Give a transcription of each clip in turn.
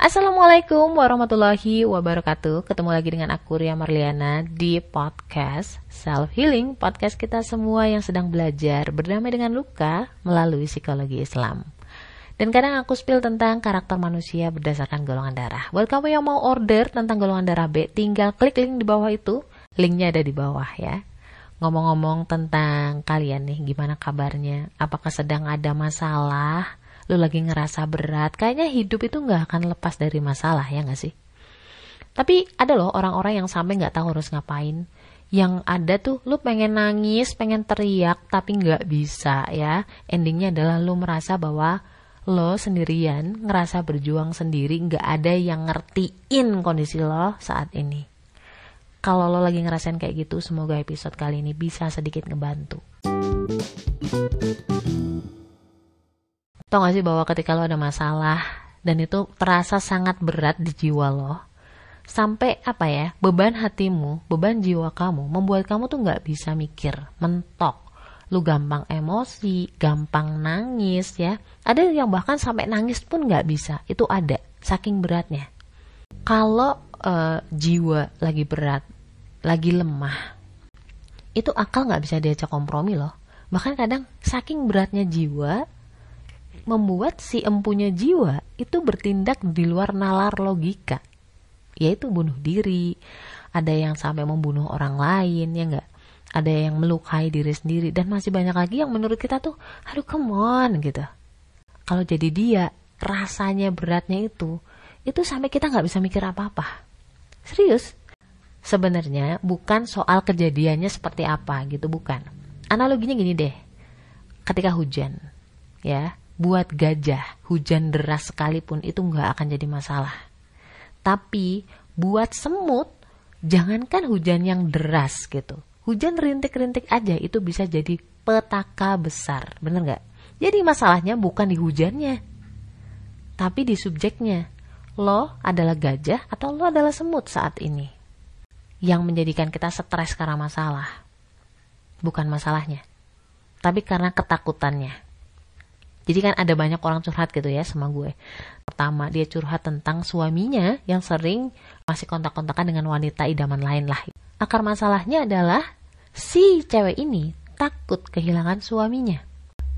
Assalamualaikum warahmatullahi wabarakatuh. Ketemu lagi dengan aku Ria Marliana di podcast Self Healing Podcast kita semua yang sedang belajar berdamai dengan luka melalui psikologi Islam. Dan kadang aku spill tentang karakter manusia berdasarkan golongan darah. Buat kamu yang mau order tentang golongan darah B Tinggal klik link di bawah itu. Linknya ada di bawah ya. Ngomong-ngomong tentang kalian nih gimana kabarnya? Apakah sedang ada masalah lu lagi ngerasa berat, kayaknya hidup itu nggak akan lepas dari masalah ya nggak sih? Tapi ada loh orang-orang yang sampai nggak tahu harus ngapain. Yang ada tuh lu pengen nangis, pengen teriak, tapi nggak bisa ya. Endingnya adalah lu merasa bahwa lo sendirian, ngerasa berjuang sendiri, nggak ada yang ngertiin kondisi lo saat ini. Kalau lo lagi ngerasain kayak gitu, semoga episode kali ini bisa sedikit ngebantu. Tau gak sih bahwa ketika lo ada masalah dan itu terasa sangat berat di jiwa lo, sampai apa ya beban hatimu, beban jiwa kamu membuat kamu tuh nggak bisa mikir, mentok, lu gampang emosi, gampang nangis ya. Ada yang bahkan sampai nangis pun nggak bisa, itu ada, saking beratnya. Kalau uh, jiwa lagi berat, lagi lemah, itu akal nggak bisa diajak kompromi loh. Bahkan kadang saking beratnya jiwa, membuat si empunya jiwa itu bertindak di luar nalar logika yaitu bunuh diri. Ada yang sampai membunuh orang lain ya enggak ada yang melukai diri sendiri dan masih banyak lagi yang menurut kita tuh aduh come on gitu. Kalau jadi dia rasanya beratnya itu itu sampai kita nggak bisa mikir apa-apa. Serius? Sebenarnya bukan soal kejadiannya seperti apa gitu bukan. Analoginya gini deh. Ketika hujan ya buat gajah hujan deras sekalipun itu nggak akan jadi masalah. Tapi buat semut jangankan hujan yang deras gitu. Hujan rintik-rintik aja itu bisa jadi petaka besar, bener nggak? Jadi masalahnya bukan di hujannya, tapi di subjeknya. Lo adalah gajah atau lo adalah semut saat ini. Yang menjadikan kita stres karena masalah. Bukan masalahnya, tapi karena ketakutannya. Jadi kan ada banyak orang curhat gitu ya sama gue. Pertama dia curhat tentang suaminya yang sering masih kontak-kontakan dengan wanita idaman lain lah. Akar masalahnya adalah si cewek ini takut kehilangan suaminya.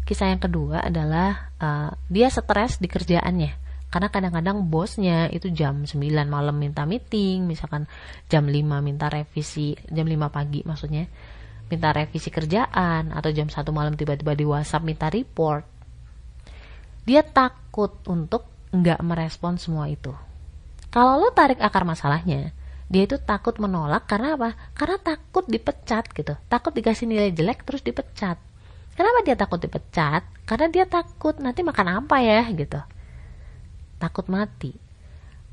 Kisah yang kedua adalah uh, dia stres di kerjaannya. Karena kadang-kadang bosnya itu jam 9 malam minta meeting, misalkan jam 5 minta revisi, jam 5 pagi maksudnya minta revisi kerjaan atau jam 1 malam tiba-tiba di WhatsApp minta report dia takut untuk nggak merespon semua itu. Kalau lo tarik akar masalahnya, dia itu takut menolak karena apa? Karena takut dipecat gitu. Takut dikasih nilai jelek terus dipecat. Kenapa dia takut dipecat? Karena dia takut nanti makan apa ya gitu. Takut mati.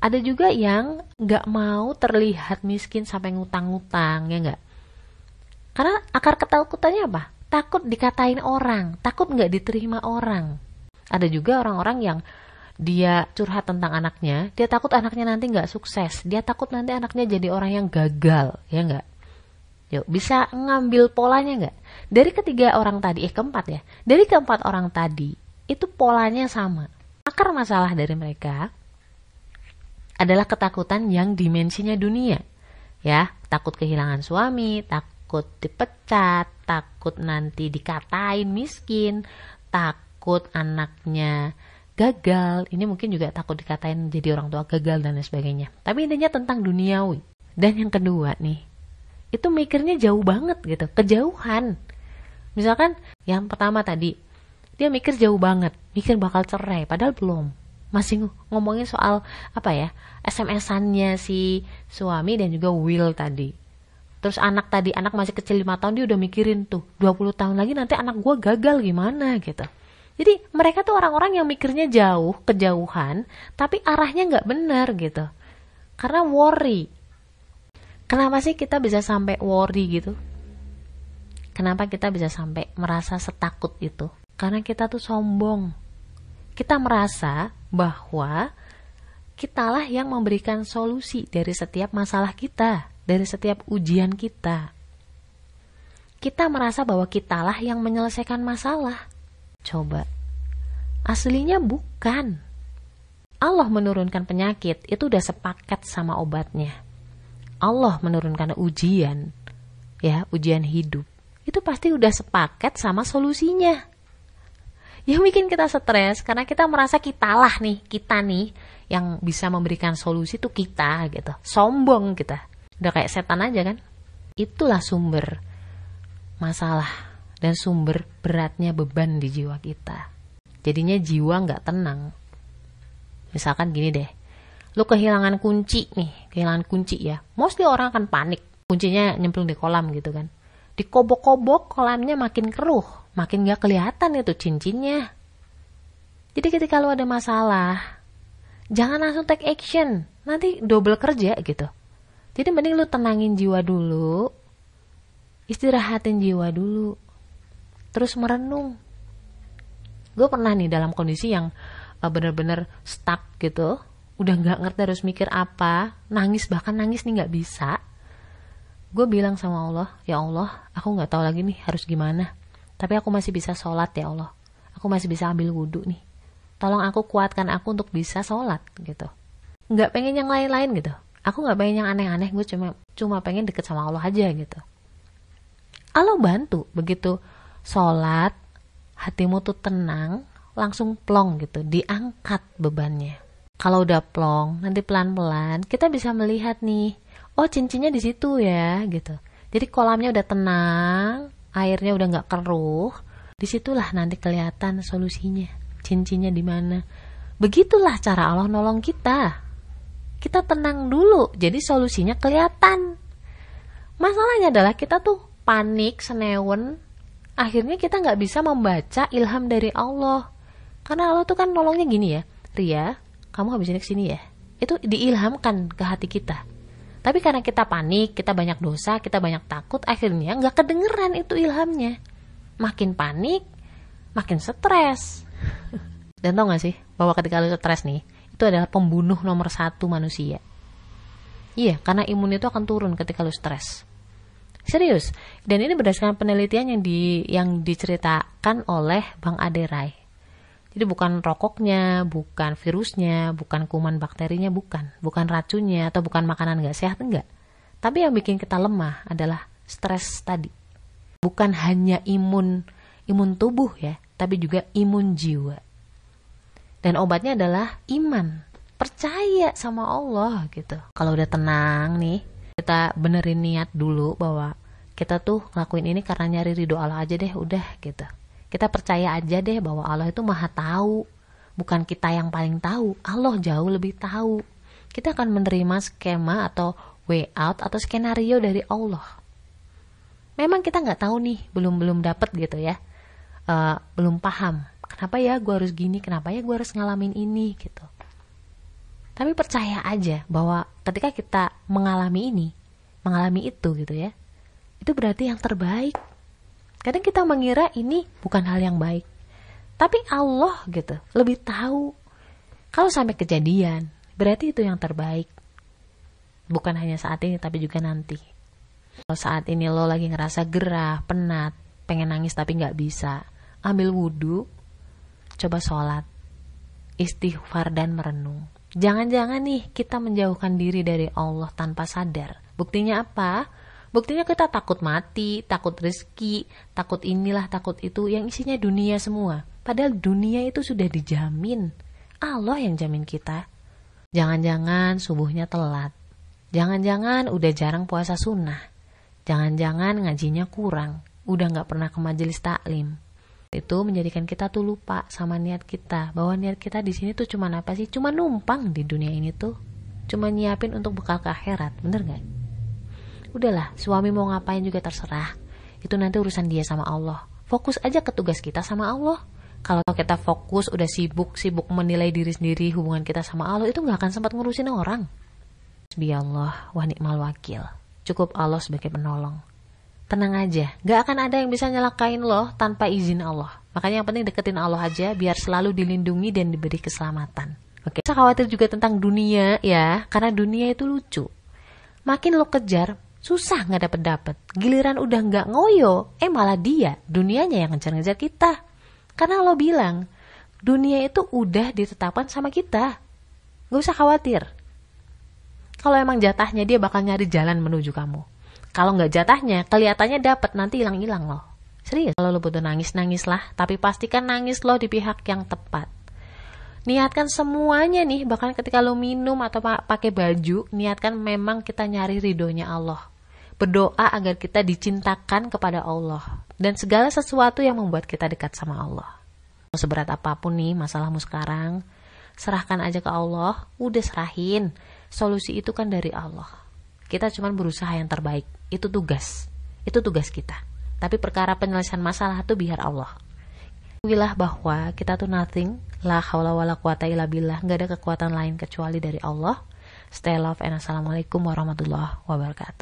Ada juga yang nggak mau terlihat miskin sampai ngutang-ngutang ya nggak? Karena akar ketakutannya apa? Takut dikatain orang, takut nggak diterima orang. Ada juga orang-orang yang dia curhat tentang anaknya, dia takut anaknya nanti nggak sukses, dia takut nanti anaknya jadi orang yang gagal, ya nggak? Yuk, bisa ngambil polanya nggak? Dari ketiga orang tadi, eh keempat ya, dari keempat orang tadi, itu polanya sama. Akar masalah dari mereka adalah ketakutan yang dimensinya dunia. Ya, takut kehilangan suami, takut dipecat, takut nanti dikatain miskin, takut takut anaknya gagal. Ini mungkin juga takut dikatain jadi orang tua gagal dan lain sebagainya. Tapi intinya tentang duniawi. Dan yang kedua nih itu mikirnya jauh banget gitu. Kejauhan. Misalkan yang pertama tadi dia mikir jauh banget. Mikir bakal cerai padahal belum. Masih ngomongin soal apa ya SMS-annya si suami dan juga Will tadi. Terus anak tadi anak masih kecil lima tahun dia udah mikirin tuh 20 tahun lagi nanti anak gue gagal gimana gitu jadi mereka tuh orang-orang yang mikirnya jauh, kejauhan, tapi arahnya nggak benar gitu. Karena worry. Kenapa sih kita bisa sampai worry gitu? Kenapa kita bisa sampai merasa setakut itu? Karena kita tuh sombong. Kita merasa bahwa kitalah yang memberikan solusi dari setiap masalah kita, dari setiap ujian kita. Kita merasa bahwa kitalah yang menyelesaikan masalah. Coba. Aslinya bukan. Allah menurunkan penyakit itu udah sepaket sama obatnya. Allah menurunkan ujian, ya ujian hidup, itu pasti udah sepaket sama solusinya. Yang bikin kita stres karena kita merasa kita lah nih, kita nih yang bisa memberikan solusi tuh kita gitu. Sombong kita. Udah kayak setan aja kan. Itulah sumber masalah dan sumber beratnya beban di jiwa kita. Jadinya jiwa nggak tenang. Misalkan gini deh, lu kehilangan kunci nih, kehilangan kunci ya, mostly orang akan panik. Kuncinya nyemplung di kolam gitu kan. Dikobok-kobok kolamnya makin keruh, makin gak kelihatan itu cincinnya. Jadi ketika lu ada masalah, jangan langsung take action, nanti double kerja gitu. Jadi mending lu tenangin jiwa dulu, istirahatin jiwa dulu, terus merenung. Gue pernah nih dalam kondisi yang uh, bener-bener stuck gitu, udah nggak ngerti harus mikir apa nangis bahkan nangis nih nggak bisa. Gue bilang sama Allah ya Allah aku nggak tahu lagi nih harus gimana tapi aku masih bisa sholat ya Allah. Aku masih bisa ambil wudhu nih. Tolong aku kuatkan aku untuk bisa sholat gitu. Nggak pengen yang lain-lain gitu. Aku nggak pengen yang aneh-aneh gue cuma cuma pengen deket sama Allah aja gitu. Allah bantu begitu sholat hatimu tuh tenang langsung plong gitu diangkat bebannya kalau udah plong, nanti pelan-pelan kita bisa melihat nih, oh cincinnya di situ ya, gitu. Jadi kolamnya udah tenang, airnya udah nggak keruh, di situlah nanti kelihatan solusinya, cincinnya di mana. Begitulah cara Allah nolong kita. Kita tenang dulu, jadi solusinya kelihatan. Masalahnya adalah kita tuh panik, senewen, akhirnya kita nggak bisa membaca ilham dari Allah. Karena Allah tuh kan nolongnya gini ya, Ria, kamu habis ini ke sini ya. Itu diilhamkan ke hati kita. Tapi karena kita panik kita banyak dosa kita banyak takut akhirnya nggak kedengeran itu ilhamnya. Makin panik makin stres. Dan tau gak sih bahwa ketika lu stres nih itu adalah pembunuh nomor satu manusia. Iya karena imun itu akan turun ketika lu stres serius dan ini berdasarkan penelitian yang di yang diceritakan oleh Bang Aderai jadi bukan rokoknya, bukan virusnya, bukan kuman bakterinya, bukan. Bukan racunnya atau bukan makanan nggak sehat, enggak. Tapi yang bikin kita lemah adalah stres tadi. Bukan hanya imun imun tubuh ya, tapi juga imun jiwa. Dan obatnya adalah iman. Percaya sama Allah gitu. Kalau udah tenang nih, kita benerin niat dulu bahwa kita tuh ngelakuin ini karena nyari ridho Allah aja deh, udah gitu kita percaya aja deh bahwa Allah itu maha tahu. Bukan kita yang paling tahu, Allah jauh lebih tahu. Kita akan menerima skema atau way out atau skenario dari Allah. Memang kita nggak tahu nih, belum belum dapat gitu ya, uh, belum paham. Kenapa ya gue harus gini? Kenapa ya gue harus ngalamin ini gitu? Tapi percaya aja bahwa ketika kita mengalami ini, mengalami itu gitu ya, itu berarti yang terbaik Kadang kita mengira ini bukan hal yang baik. Tapi Allah gitu, lebih tahu. Kalau sampai kejadian, berarti itu yang terbaik. Bukan hanya saat ini, tapi juga nanti. Kalau saat ini lo lagi ngerasa gerah, penat, pengen nangis tapi nggak bisa, ambil wudhu, coba sholat, istighfar dan merenung. Jangan-jangan nih kita menjauhkan diri dari Allah tanpa sadar. Buktinya apa? Buktinya kita takut mati, takut rezeki, takut inilah, takut itu, yang isinya dunia semua. Padahal dunia itu sudah dijamin. Allah yang jamin kita. Jangan-jangan subuhnya telat. Jangan-jangan udah jarang puasa sunnah. Jangan-jangan ngajinya kurang. Udah gak pernah ke majelis taklim. Itu menjadikan kita tuh lupa sama niat kita. Bahwa niat kita di sini tuh cuma apa sih? Cuma numpang di dunia ini tuh. Cuma nyiapin untuk bekal ke akhirat. Bener gak? Udahlah suami mau ngapain juga terserah. Itu nanti urusan dia sama Allah. Fokus aja ke tugas kita sama Allah. Kalau kita fokus udah sibuk sibuk menilai diri sendiri hubungan kita sama Allah itu nggak akan sempat ngurusin orang. Allah wa ni'mal wakil. Cukup Allah sebagai penolong. Tenang aja gak akan ada yang bisa nyelakain loh tanpa izin Allah. Makanya yang penting deketin Allah aja biar selalu dilindungi dan diberi keselamatan. Oke, saya khawatir juga tentang dunia ya, karena dunia itu lucu. Makin lo kejar, susah nggak dapet dapet giliran udah nggak ngoyo eh malah dia dunianya yang ngejar-ngejar kita karena lo bilang dunia itu udah ditetapkan sama kita Gak usah khawatir. Kalau emang jatahnya dia bakal nyari jalan menuju kamu. Kalau nggak jatahnya, kelihatannya dapat nanti hilang-hilang loh. Serius, kalau lo butuh nangis, nangis lah. Tapi pastikan nangis lo di pihak yang tepat. Niatkan semuanya nih, bahkan ketika lo minum atau pakai baju, niatkan memang kita nyari ridhonya Allah. Berdoa agar kita dicintakan kepada Allah. Dan segala sesuatu yang membuat kita dekat sama Allah. Seberat apa pun nih masalahmu sekarang, serahkan aja ke Allah, udah serahin. Solusi itu kan dari Allah. Kita cuma berusaha yang terbaik. Itu tugas. Itu tugas kita. Tapi perkara penyelesaian masalah itu biar Allah. Wilah bahwa kita tuh nothing, la haula wala quwata illa billah, nggak ada kekuatan lain kecuali dari Allah. Stay love and assalamualaikum warahmatullahi wabarakatuh.